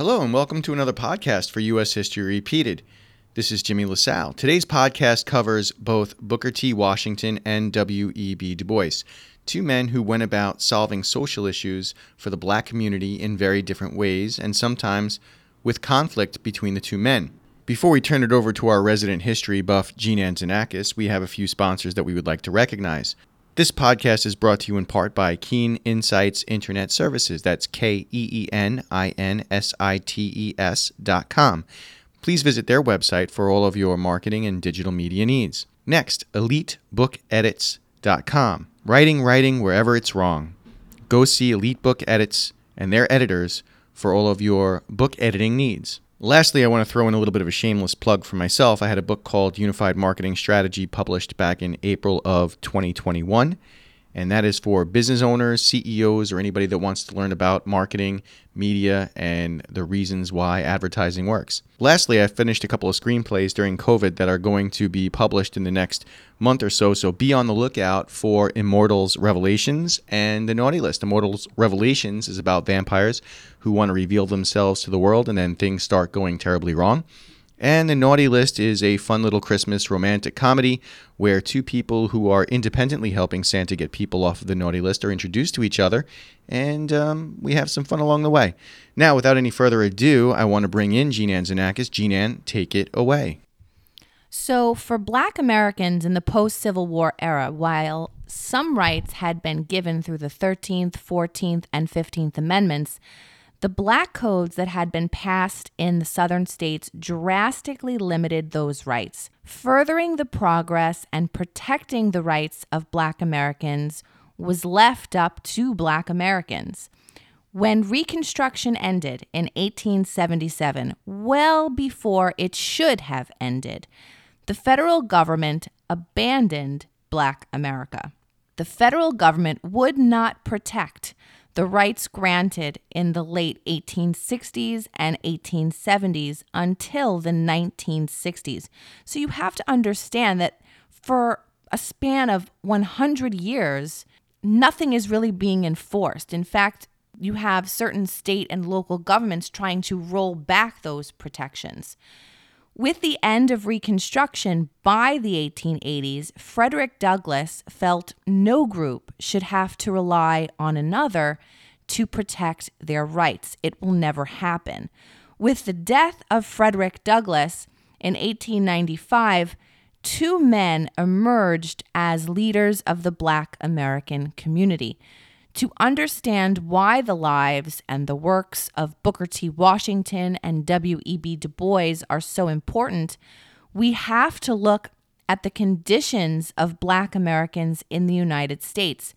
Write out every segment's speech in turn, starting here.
Hello, and welcome to another podcast for U.S. History Repeated. This is Jimmy LaSalle. Today's podcast covers both Booker T. Washington and W.E.B. Du Bois, two men who went about solving social issues for the black community in very different ways and sometimes with conflict between the two men. Before we turn it over to our resident history buff, Gene Anzanakis, we have a few sponsors that we would like to recognize. This podcast is brought to you in part by Keen Insites Internet Services. That's K E E N I N S I T E S dot com. Please visit their website for all of your marketing and digital media needs. Next, EliteBookEdits.com. Writing, writing wherever it's wrong. Go see Elite Book Edits and their editors for all of your book editing needs. Lastly, I want to throw in a little bit of a shameless plug for myself. I had a book called Unified Marketing Strategy published back in April of 2021 and that is for business owners, CEOs, or anybody that wants to learn about marketing, media, and the reasons why advertising works. Lastly, I finished a couple of screenplays during COVID that are going to be published in the next month or so, so be on the lookout for Immortals Revelations and The Naughty List. Immortals Revelations is about vampires who want to reveal themselves to the world and then things start going terribly wrong. And The Naughty List is a fun little Christmas romantic comedy where two people who are independently helping Santa get people off of the naughty list are introduced to each other, and um, we have some fun along the way. Now, without any further ado, I want to bring in Gene Anzanakis. Gene Ann, take it away. So, for black Americans in the post Civil War era, while some rights had been given through the 13th, 14th, and 15th Amendments, the black codes that had been passed in the southern states drastically limited those rights, furthering the progress and protecting the rights of black Americans was left up to black Americans. When Reconstruction ended in 1877, well before it should have ended, the federal government abandoned black America. The federal government would not protect the rights granted in the late 1860s and 1870s until the 1960s. So you have to understand that for a span of 100 years, nothing is really being enforced. In fact, you have certain state and local governments trying to roll back those protections. With the end of Reconstruction by the 1880s, Frederick Douglass felt no group should have to rely on another to protect their rights. It will never happen. With the death of Frederick Douglass in 1895, two men emerged as leaders of the Black American community to understand why the lives and the works of Booker T. Washington and W.E.B. Du Bois are so important, we have to look at the conditions of Black Americans in the United States.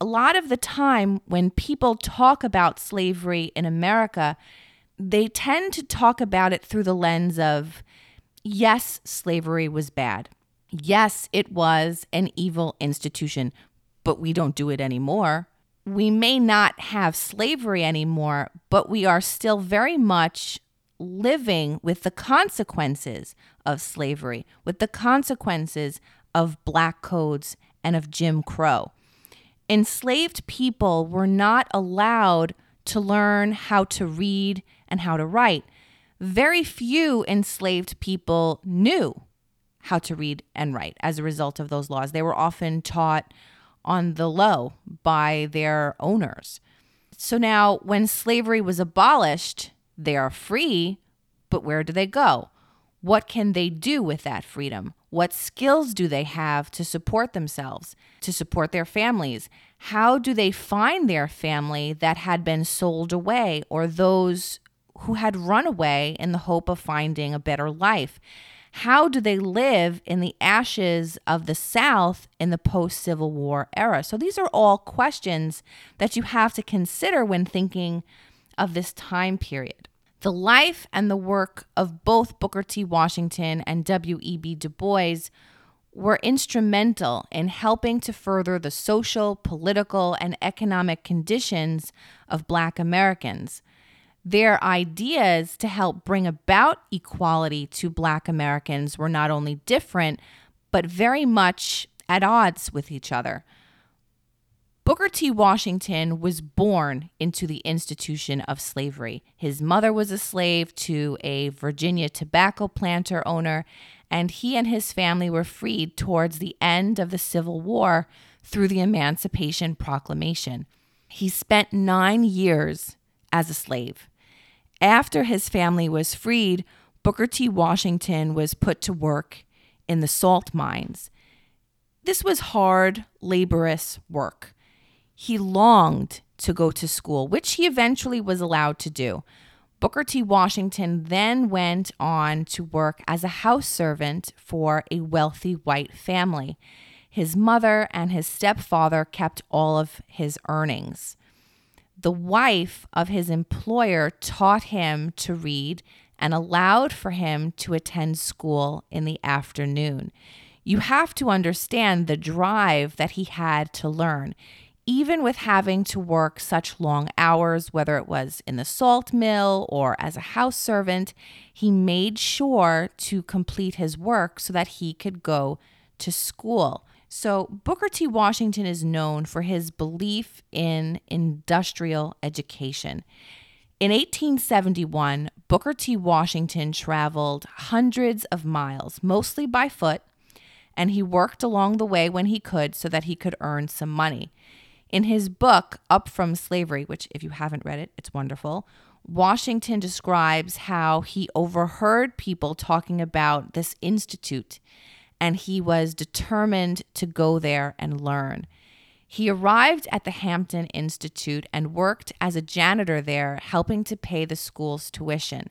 A lot of the time, when people talk about slavery in America, they tend to talk about it through the lens of yes, slavery was bad. Yes, it was an evil institution but we don't do it anymore. We may not have slavery anymore, but we are still very much living with the consequences of slavery, with the consequences of black codes and of Jim Crow. Enslaved people were not allowed to learn how to read and how to write. Very few enslaved people knew how to read and write as a result of those laws. They were often taught on the low by their owners. So now, when slavery was abolished, they are free, but where do they go? What can they do with that freedom? What skills do they have to support themselves, to support their families? How do they find their family that had been sold away or those who had run away in the hope of finding a better life? How do they live in the ashes of the South in the post Civil War era? So these are all questions that you have to consider when thinking of this time period. The life and the work of both Booker T. Washington and W.E.B. Du Bois were instrumental in helping to further the social, political, and economic conditions of Black Americans their ideas to help bring about equality to Black Americans were not only different, but very much at odds with each other. Booker T. Washington was born into the institution of slavery. His mother was a slave to a Virginia tobacco planter owner, and he and his family were freed towards the end of the Civil War through the Emancipation Proclamation. He spent nine years as a slave. After his family was freed, Booker T. Washington was put to work in the salt mines. This was hard, laborious work. He longed to go to school, which he eventually was allowed to do. Booker T. Washington then went on to work as a house servant for a wealthy white family. His mother and his stepfather kept all of his earnings. The wife of his employer taught him to read and allowed for him to attend school in the afternoon. You have to understand the drive that he had to learn even with having to work such long hours, whether it was in the salt mill or as a house servant, he made sure to complete his work so that he could go to school. So, Booker T. Washington is known for his belief in industrial education. In 1871, Booker T. Washington traveled hundreds of miles, mostly by foot, and he worked along the way when he could so that he could earn some money. In his book, Up from Slavery, which, if you haven't read it, it's wonderful, Washington describes how he overheard people talking about this institute and he was determined to go there and learn. He arrived at the Hampton Institute and worked as a janitor there, helping to pay the school's tuition.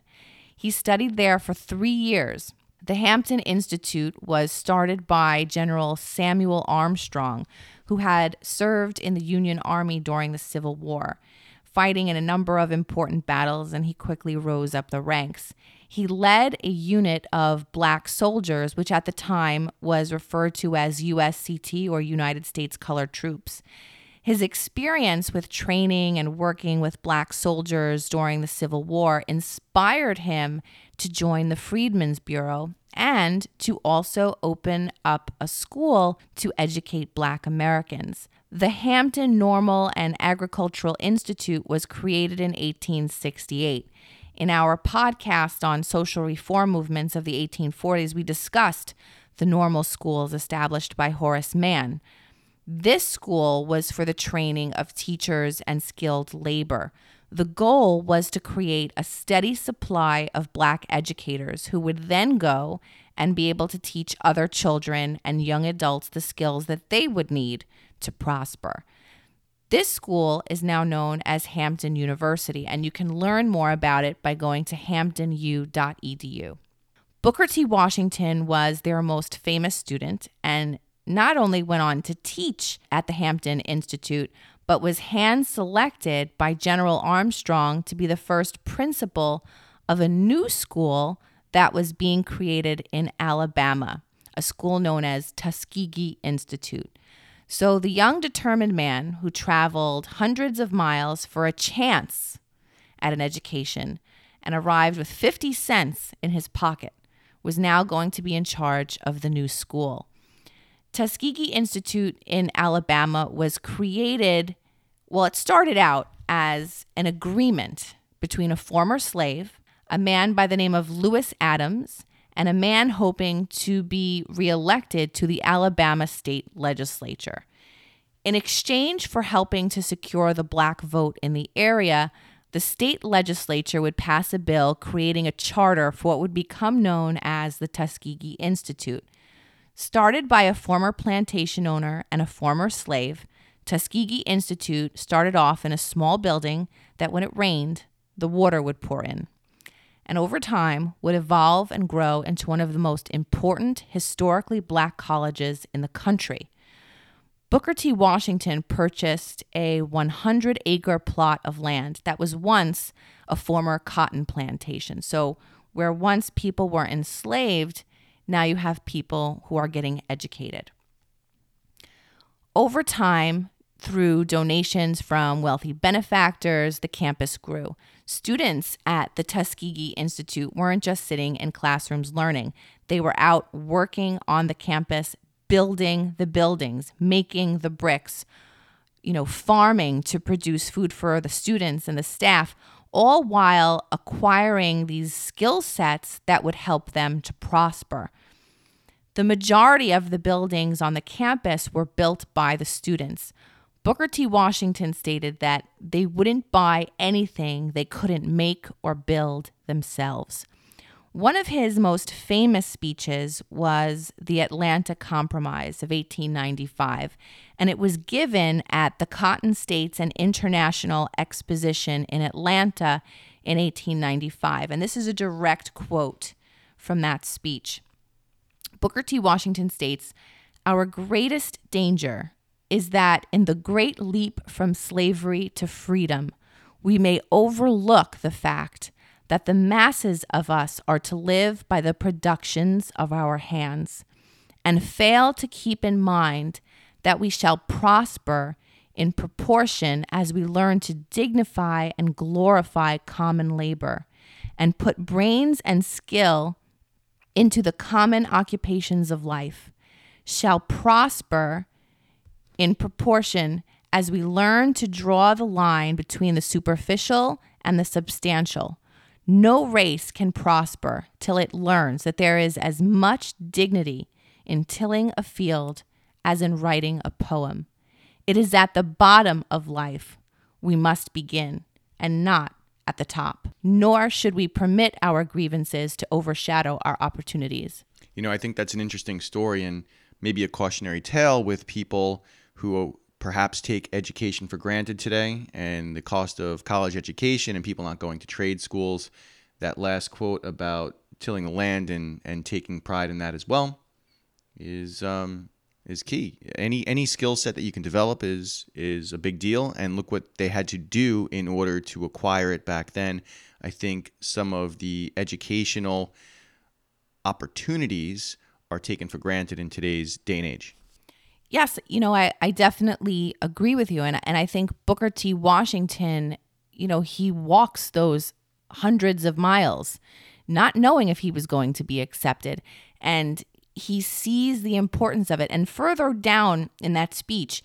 He studied there for three years. The Hampton Institute was started by General Samuel Armstrong, who had served in the Union Army during the Civil War, fighting in a number of important battles, and he quickly rose up the ranks. He led a unit of black soldiers, which at the time was referred to as USCT or United States Colored Troops. His experience with training and working with black soldiers during the Civil War inspired him to join the Freedmen's Bureau and to also open up a school to educate Black Americans. The Hampton Normal and Agricultural Institute was created in 1868. In our podcast on social reform movements of the 1840s, we discussed the normal schools established by Horace Mann. This school was for the training of teachers and skilled labor. The goal was to create a steady supply of Black educators who would then go and be able to teach other children and young adults the skills that they would need to prosper. This school is now known as Hampton University, and you can learn more about it by going to hamptonu.edu. Booker T. Washington was their most famous student and not only went on to teach at the Hampton Institute, but was hand selected by General Armstrong to be the first principal of a new school that was being created in Alabama, a school known as Tuskegee Institute. So the young, determined man who traveled hundreds of miles for a chance at an education and arrived with 50 cents in his pocket was now going to be in charge of the new school. Tuskegee Institute in Alabama was created, well, it started out as an agreement between a former slave, a man by the name of Lewis Adams, and a man hoping to be reelected to the Alabama state legislature. In exchange for helping to secure the black vote in the area, the state legislature would pass a bill creating a charter for what would become known as the Tuskegee Institute. Started by a former plantation owner and a former slave, Tuskegee Institute started off in a small building that, when it rained, the water would pour in. And over time, would evolve and grow into one of the most important historically black colleges in the country. Booker T. Washington purchased a 100 acre plot of land that was once a former cotton plantation. So, where once people were enslaved, now you have people who are getting educated. Over time, through donations from wealthy benefactors, the campus grew. Students at the Tuskegee Institute weren't just sitting in classrooms learning, they were out working on the campus, building the buildings, making the bricks, you know, farming to produce food for the students and the staff, all while acquiring these skill sets that would help them to prosper. The majority of the buildings on the campus were built by the students. Booker T. Washington stated that they wouldn't buy anything they couldn't make or build themselves. One of his most famous speeches was the Atlanta Compromise of 1895, and it was given at the Cotton States and International Exposition in Atlanta in 1895. And this is a direct quote from that speech. Booker T. Washington states Our greatest danger is that in the great leap from slavery to freedom, we may overlook the fact that the masses of us are to live by the productions of our hands, and fail to keep in mind that we shall prosper in proportion as we learn to dignify and glorify common labor, and put brains and skill into the common occupations of life, shall prosper in proportion as we learn to draw the line between the superficial and the substantial no race can prosper till it learns that there is as much dignity in tilling a field as in writing a poem. It is at the bottom of life we must begin, and not at the top. Nor should we permit our grievances to overshadow our opportunities. You know, I think that's an interesting story and maybe a cautionary tale with people who perhaps take education for granted today and the cost of college education and people not going to trade schools. That last quote about tilling the land and, and taking pride in that as well is um, is key. Any any skill set that you can develop is is a big deal. And look what they had to do in order to acquire it back then. I think some of the educational opportunities are taken for granted in today's day and age yes, you know, I, I definitely agree with you. And, and I think Booker T. Washington, you know, he walks those hundreds of miles, not knowing if he was going to be accepted. And he sees the importance of it. And further down in that speech,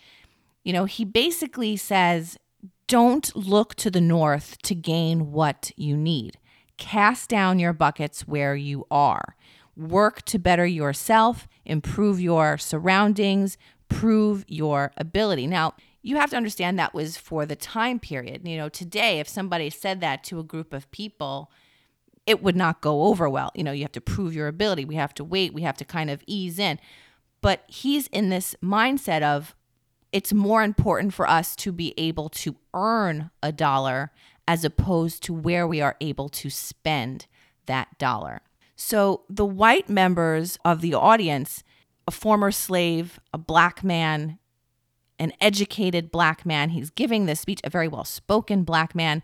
you know, he basically says, don't look to the north to gain what you need. Cast down your buckets where you are work to better yourself, improve your surroundings, prove your ability. Now, you have to understand that was for the time period. You know, today, if somebody said that to a group of people, it would not go over well. You know, you have to prove your ability. We have to wait. We have to kind of ease in. But he's in this mindset of it's more important for us to be able to earn a dollar as opposed to where we are able to spend that dollar. So the white members of the audience, a former slave, a black man, an educated black man, he's giving this speech, a very well spoken black man.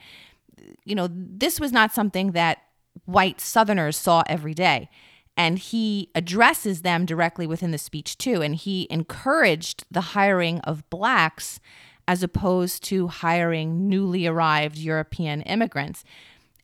You know, this was not something that white Southerners saw every day. And he addresses them directly within the speech, too. And he encouraged the hiring of blacks as opposed to hiring newly arrived European immigrants.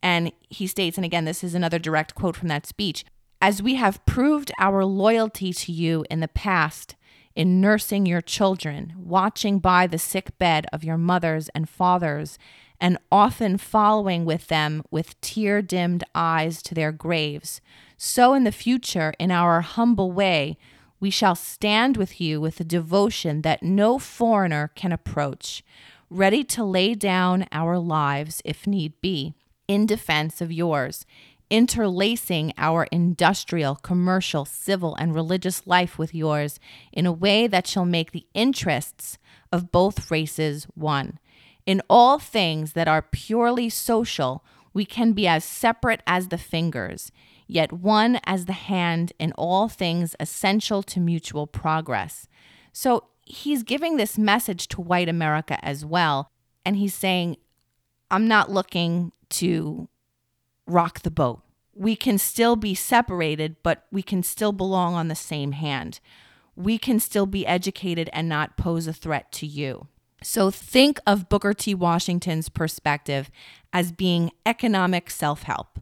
And he states, and again, this is another direct quote from that speech as we have proved our loyalty to you in the past in nursing your children, watching by the sick bed of your mothers and fathers, and often following with them with tear dimmed eyes to their graves, so in the future, in our humble way, we shall stand with you with a devotion that no foreigner can approach, ready to lay down our lives if need be in defense of yours, interlacing our industrial, commercial, civil, and religious life with yours in a way that shall make the interests of both races one. In all things that are purely social, we can be as separate as the fingers, yet one as the hand in all things essential to mutual progress. So he's giving this message to white America as well. And he's saying, I'm not looking to rock the boat. We can still be separated, but we can still belong on the same hand. We can still be educated and not pose a threat to you. So think of Booker T. Washington's perspective as being economic self help.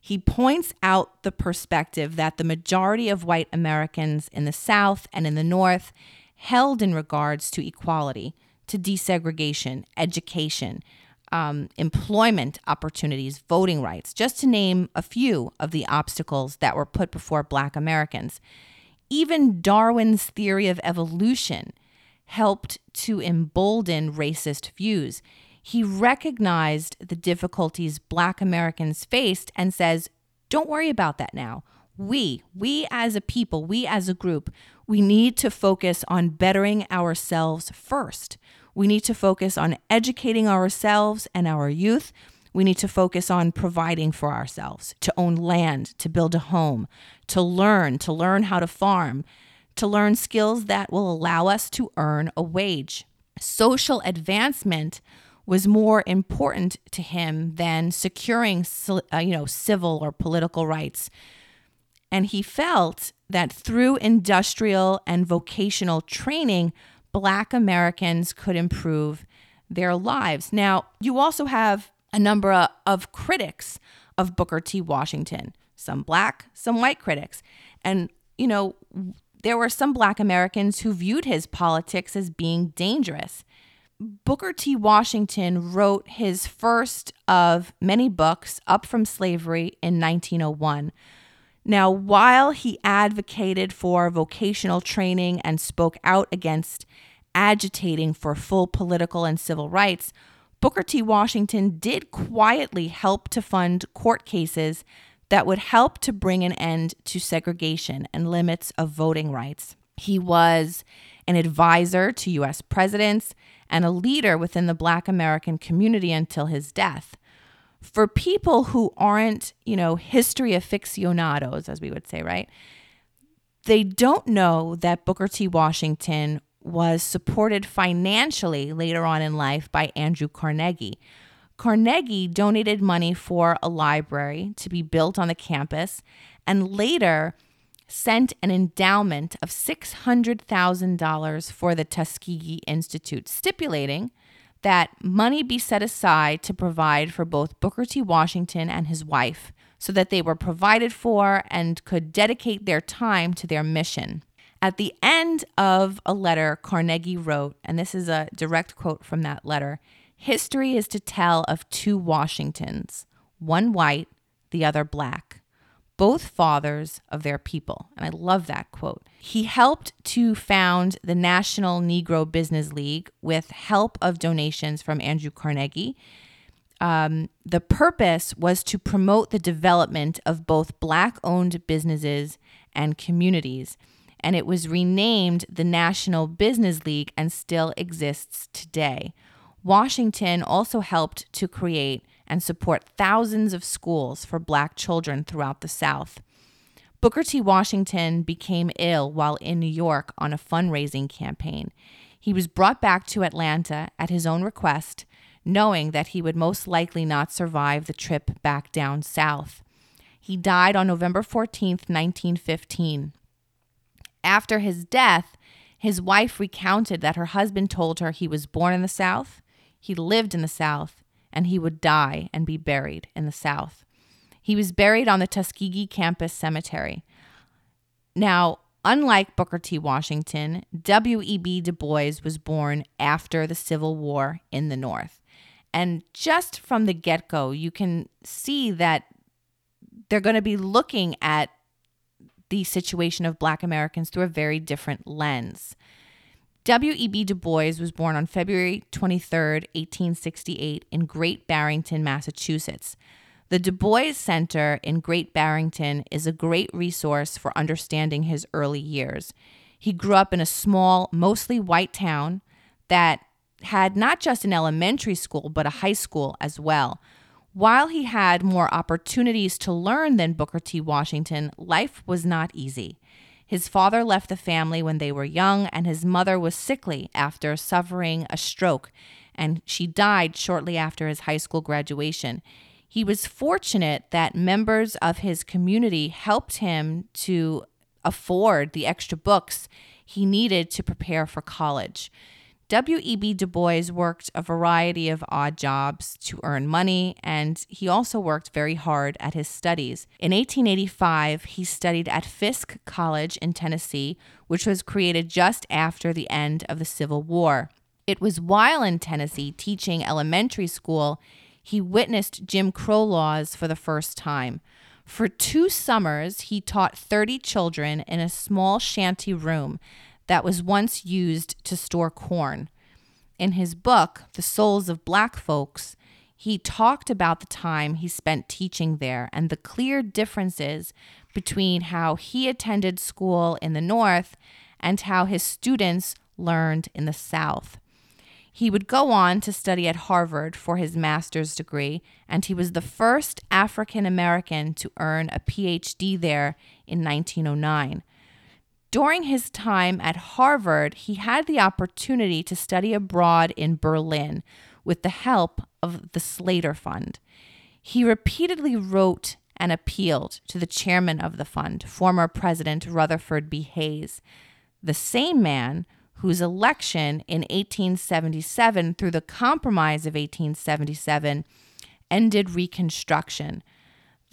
He points out the perspective that the majority of white Americans in the South and in the North held in regards to equality to desegregation, education, um, employment opportunities, voting rights, just to name a few of the obstacles that were put before Black Americans. Even Darwin's theory of evolution helped to embolden racist views. He recognized the difficulties Black Americans faced and says, don't worry about that now. We, we as a people, we as a group, we need to focus on bettering ourselves first. We need to focus on educating ourselves and our youth. We need to focus on providing for ourselves, to own land, to build a home, to learn, to learn how to farm, to learn skills that will allow us to earn a wage. Social advancement was more important to him than securing uh, you know civil or political rights and he felt that through industrial and vocational training black americans could improve their lives now you also have a number of critics of booker t washington some black some white critics and you know there were some black Americans who viewed his politics as being dangerous. Booker T. Washington wrote his first of many books, Up from Slavery, in 1901. Now, while he advocated for vocational training and spoke out against agitating for full political and civil rights, Booker T. Washington did quietly help to fund court cases that would help to bring an end to segregation and limits of voting rights. He was an advisor to U.S. presidents and a leader within the Black American community until his death. For people who aren't, you know, history aficionados, as we would say, right? They don't know that Booker T. Washington was supported financially later on in life by Andrew Carnegie, Carnegie donated money for a library to be built on the campus and later sent an endowment of $600,000 for the Tuskegee Institute, stipulating that money be set aside to provide for both Booker T. Washington and his wife so that they were provided for and could dedicate their time to their mission. At the end of a letter Carnegie wrote, and this is a direct quote from that letter, History is to tell of two Washingtons, one white, the other black, both fathers of their people. And I love that quote. He helped to found the National Negro Business League with help of donations from Andrew Carnegie. Um, the purpose was to promote the development of both black owned businesses and communities. And it was renamed the National Business League and still exists today. Washington also helped to create and support thousands of schools for black children throughout the South. Booker T. Washington became ill while in New York on a fundraising campaign. He was brought back to Atlanta at his own request, knowing that he would most likely not survive the trip back down south. He died on November 14, 1915. After his death, his wife recounted that her husband told her he was born in the South, he lived in the South, and he would die and be buried in the South. He was buried on the Tuskegee campus cemetery. Now, unlike Booker T. Washington, W.E.B. Du Bois was born after the Civil War in the North. And just from the get go, you can see that they're going to be looking at the situation of Black Americans through a very different lens. W.E.B. Du Bois was born on February 23, 1868, in Great Barrington, Massachusetts. The Du Bois Center in Great Barrington is a great resource for understanding his early years. He grew up in a small, mostly white town that had not just an elementary school, but a high school as well. While he had more opportunities to learn than Booker T. Washington, life was not easy. His father left the family when they were young, and his mother was sickly after suffering a stroke, and she died shortly after his high school graduation. He was fortunate that members of his community helped him to afford the extra books he needed to prepare for college. W.E.B. Du Bois worked a variety of odd jobs to earn money, and he also worked very hard at his studies. In 1885, he studied at Fisk College in Tennessee, which was created just after the end of the Civil War. It was while in Tennessee teaching elementary school he witnessed Jim Crow laws for the first time. For two summers, he taught 30 children in a small shanty room that was once used to store corn. In his book, The Souls of Black Folks, he talked about the time he spent teaching there and the clear differences between how he attended school in the North and how his students learned in the South. He would go on to study at Harvard for his master's degree, and he was the first African American to earn a PhD there in 1909. During his time at Harvard, he had the opportunity to study abroad in Berlin with the help of the Slater Fund. He repeatedly wrote and appealed to the chairman of the fund, former President Rutherford B. Hayes, the same man whose election in 1877 through the Compromise of 1877 ended Reconstruction.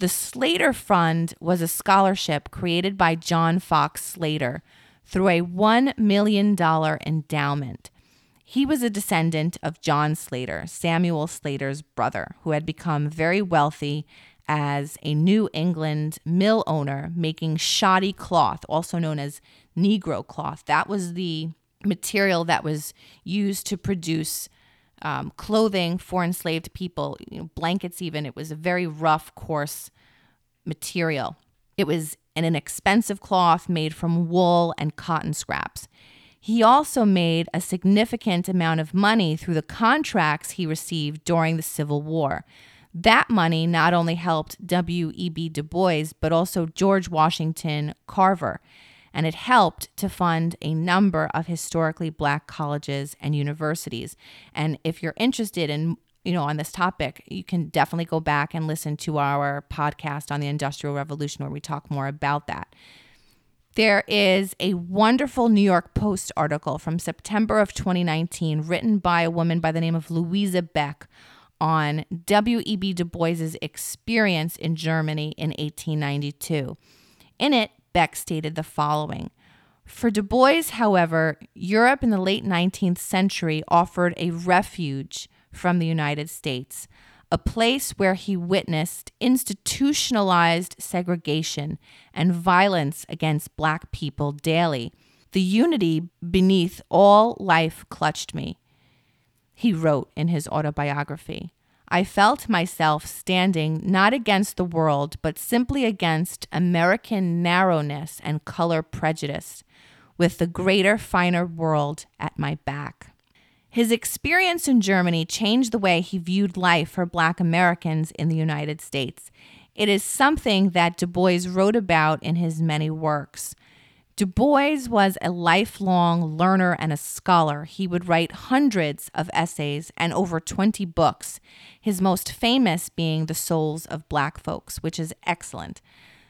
The Slater Fund was a scholarship created by John Fox Slater through a $1 million endowment. He was a descendant of John Slater, Samuel Slater's brother, who had become very wealthy as a New England mill owner making shoddy cloth, also known as Negro cloth. That was the material that was used to produce um, clothing for enslaved people, you know, blankets, even. It was a very rough, coarse material. It was an inexpensive cloth made from wool and cotton scraps. He also made a significant amount of money through the contracts he received during the Civil War. That money not only helped W.E.B. Du Bois, but also George Washington Carver, and it helped to fund a number of historically black colleges and universities. And if you're interested in you know, on this topic, you can definitely go back and listen to our podcast on the Industrial Revolution where we talk more about that. There is a wonderful New York Post article from September of 2019 written by a woman by the name of Louisa Beck on W.E.B. Du Bois's experience in Germany in 1892. In it, Beck stated the following For Du Bois, however, Europe in the late 19th century offered a refuge from the United States a place where he witnessed institutionalized segregation and violence against black people daily. The unity beneath all life clutched me, he wrote in his autobiography. I felt myself standing not against the world, but simply against American narrowness and color prejudice, with the greater, finer world at my back. His experience in Germany changed the way he viewed life for Black Americans in the United States. It is something that Du Bois wrote about in his many works. Du Bois was a lifelong learner and a scholar. He would write hundreds of essays and over 20 books, his most famous being The Souls of Black Folks, which is excellent.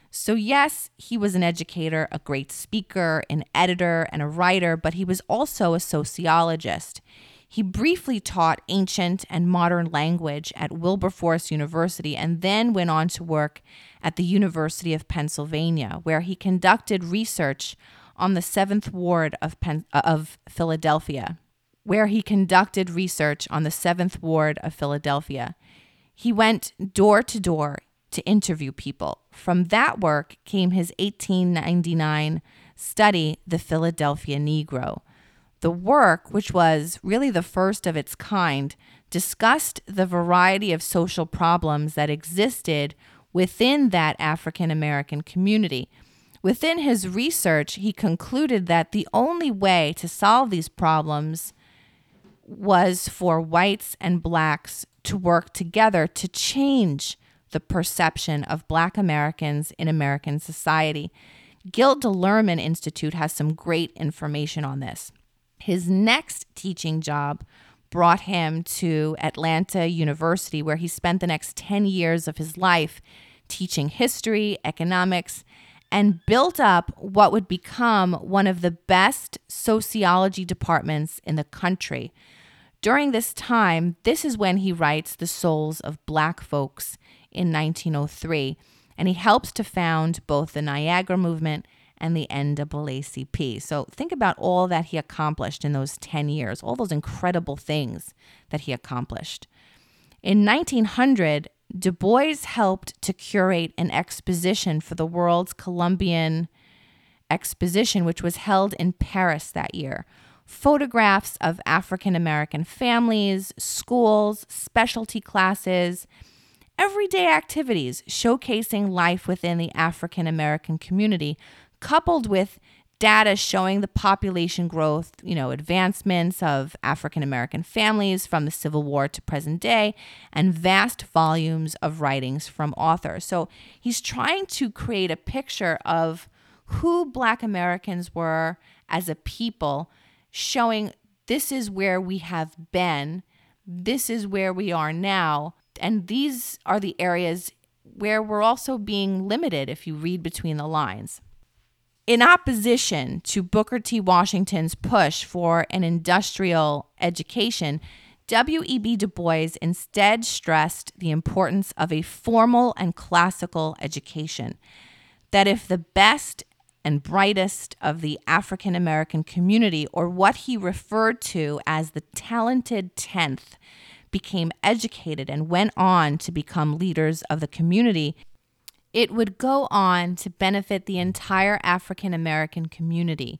So, yes, he was an educator, a great speaker, an editor, and a writer, but he was also a sociologist. He briefly taught ancient and modern language at Wilberforce University and then went on to work at the University of Pennsylvania, where he conducted research on the Seventh Ward of, Pen- uh, of Philadelphia. Where he conducted research on the Seventh Ward of Philadelphia. He went door to door to interview people. From that work came his 1899 study, The Philadelphia Negro. The work, which was really the first of its kind, discussed the variety of social problems that existed within that African American community. Within his research, he concluded that the only way to solve these problems was for whites and blacks to work together to change the perception of black Americans in American society. Gilder Lehrman Institute has some great information on this. His next teaching job brought him to Atlanta University, where he spent the next 10 years of his life teaching history, economics, and built up what would become one of the best sociology departments in the country. During this time, this is when he writes The Souls of Black Folks in 1903, and he helps to found both the Niagara Movement and the NAACP. So think about all that he accomplished in those 10 years, all those incredible things that he accomplished. In 1900, Du Bois helped to curate an exposition for the World's Columbian Exposition, which was held in Paris that year. Photographs of African American families, schools, specialty classes, everyday activities showcasing life within the African American community, coupled with data showing the population growth, you know, advancements of African American families from the Civil War to present day, and vast volumes of writings from authors. So he's trying to create a picture of who Black Americans were as a people, showing this is where we have been, this is where we are now, and these are the areas where we're also being limited if you read between the lines. In opposition to Booker T. Washington's push for an industrial education, W.E.B. Du Bois instead stressed the importance of a formal and classical education. That if the best and brightest of the African American community, or what he referred to as the talented 10th, became educated and went on to become leaders of the community, it would go on to benefit the entire African American community.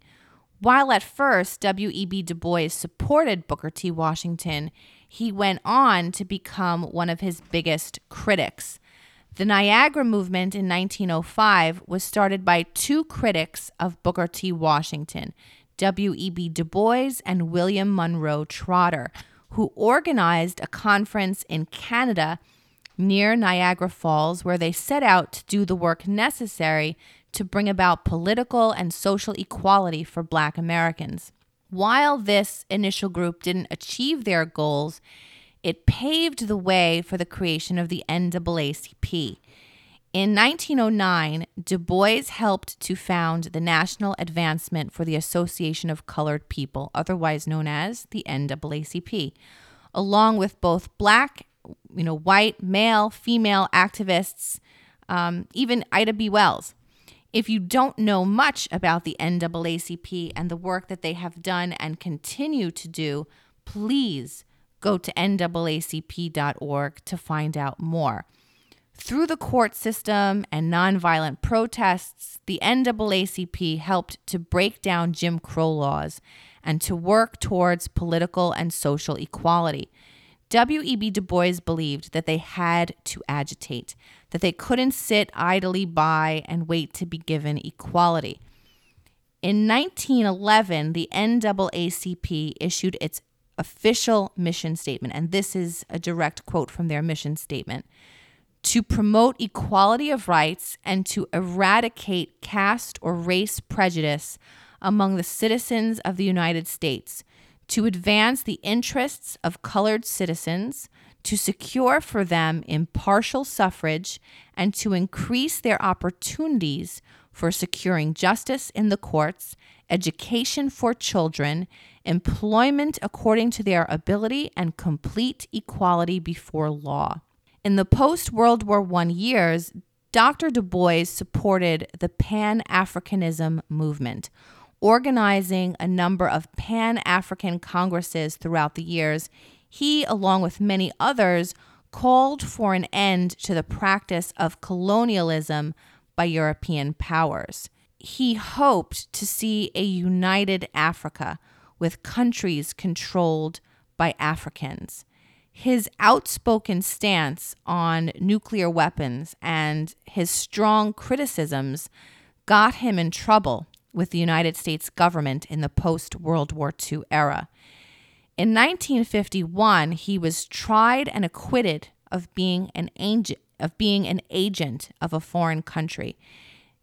While at first W.E.B. Du Bois supported Booker T. Washington, he went on to become one of his biggest critics. The Niagara Movement in 1905 was started by two critics of Booker T. Washington, W.E.B. Du Bois and William Monroe Trotter, who organized a conference in Canada near Niagara Falls, where they set out to do the work necessary to bring about political and social equality for Black Americans. While this initial group didn't achieve their goals, it paved the way for the creation of the NAACP. In 1909, Du Bois helped to found the National Advancement for the Association of Colored People, otherwise known as the NAACP, along with both black you know, white, male, female activists, um, even Ida B. Wells. If you don't know much about the NAACP and the work that they have done and continue to do, please go to NAACP.org to find out more. Through the court system and nonviolent protests, the NAACP helped to break down Jim Crow laws and to work towards political and social equality. W.E.B. Du Bois believed that they had to agitate, that they couldn't sit idly by and wait to be given equality. In 1911, the NAACP issued its official mission statement, and this is a direct quote from their mission statement to promote equality of rights and to eradicate caste or race prejudice among the citizens of the United States to advance the interests of colored citizens, to secure for them impartial suffrage, and to increase their opportunities for securing justice in the courts, education for children, employment according to their ability, and complete equality before law. In the post World War I years, Dr. Du Bois supported the Pan Africanism movement organizing a number of Pan African congresses throughout the years, he, along with many others, called for an end to the practice of colonialism by European powers. He hoped to see a united Africa with countries controlled by Africans. His outspoken stance on nuclear weapons and his strong criticisms got him in trouble with the United States government in the post World War II era. In 1951, he was tried and acquitted of being an agent of being an agent of a foreign country.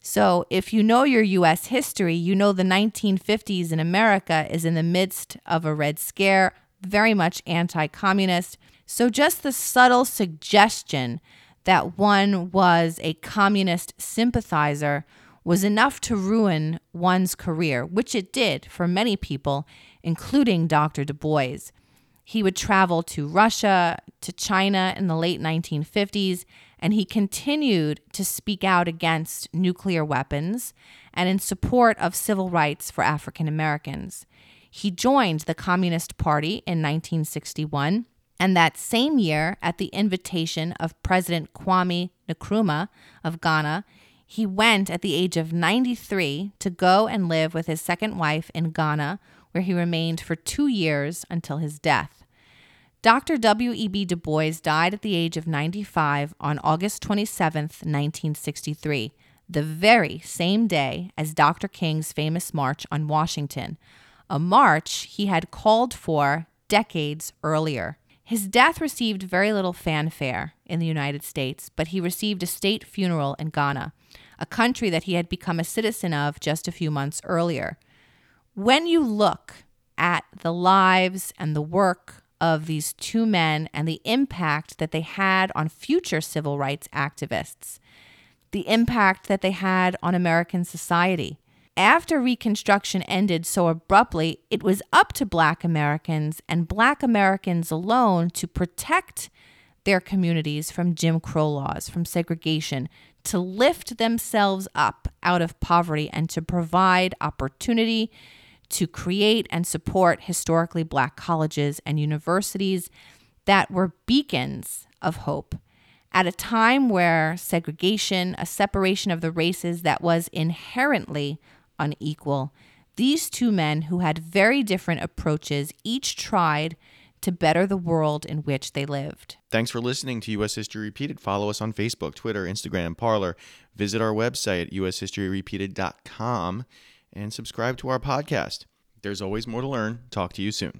So, if you know your US history, you know the 1950s in America is in the midst of a red scare, very much anti-communist. So, just the subtle suggestion that one was a communist sympathizer was enough to ruin one's career, which it did for many people, including Dr. Du Bois. He would travel to Russia, to China in the late 1950s, and he continued to speak out against nuclear weapons and in support of civil rights for African Americans. He joined the Communist Party in 1961, and that same year, at the invitation of President Kwame Nkrumah of Ghana, he went at the age of 93 to go and live with his second wife in Ghana, where he remained for two years until his death. Dr. W.E.B. Du Bois died at the age of 95 on August 27, 1963, the very same day as Dr. King's famous March on Washington, a march he had called for decades earlier. His death received very little fanfare in the United States, but he received a state funeral in Ghana, a country that he had become a citizen of just a few months earlier. When you look at the lives and the work of these two men and the impact that they had on future civil rights activists, the impact that they had on American society. After Reconstruction ended so abruptly, it was up to Black Americans and Black Americans alone to protect their communities from Jim Crow laws, from segregation, to lift themselves up out of poverty and to provide opportunity to create and support historically black colleges and universities that were beacons of hope at a time where segregation, a separation of the races that was inherently unequal, these two men who had very different approaches each tried to better the world in which they lived. Thanks for listening to U.S. History Repeated. Follow us on Facebook, Twitter, Instagram, and Parler. Visit our website at ushistoryrepeated.com and subscribe to our podcast. There's always more to learn. Talk to you soon.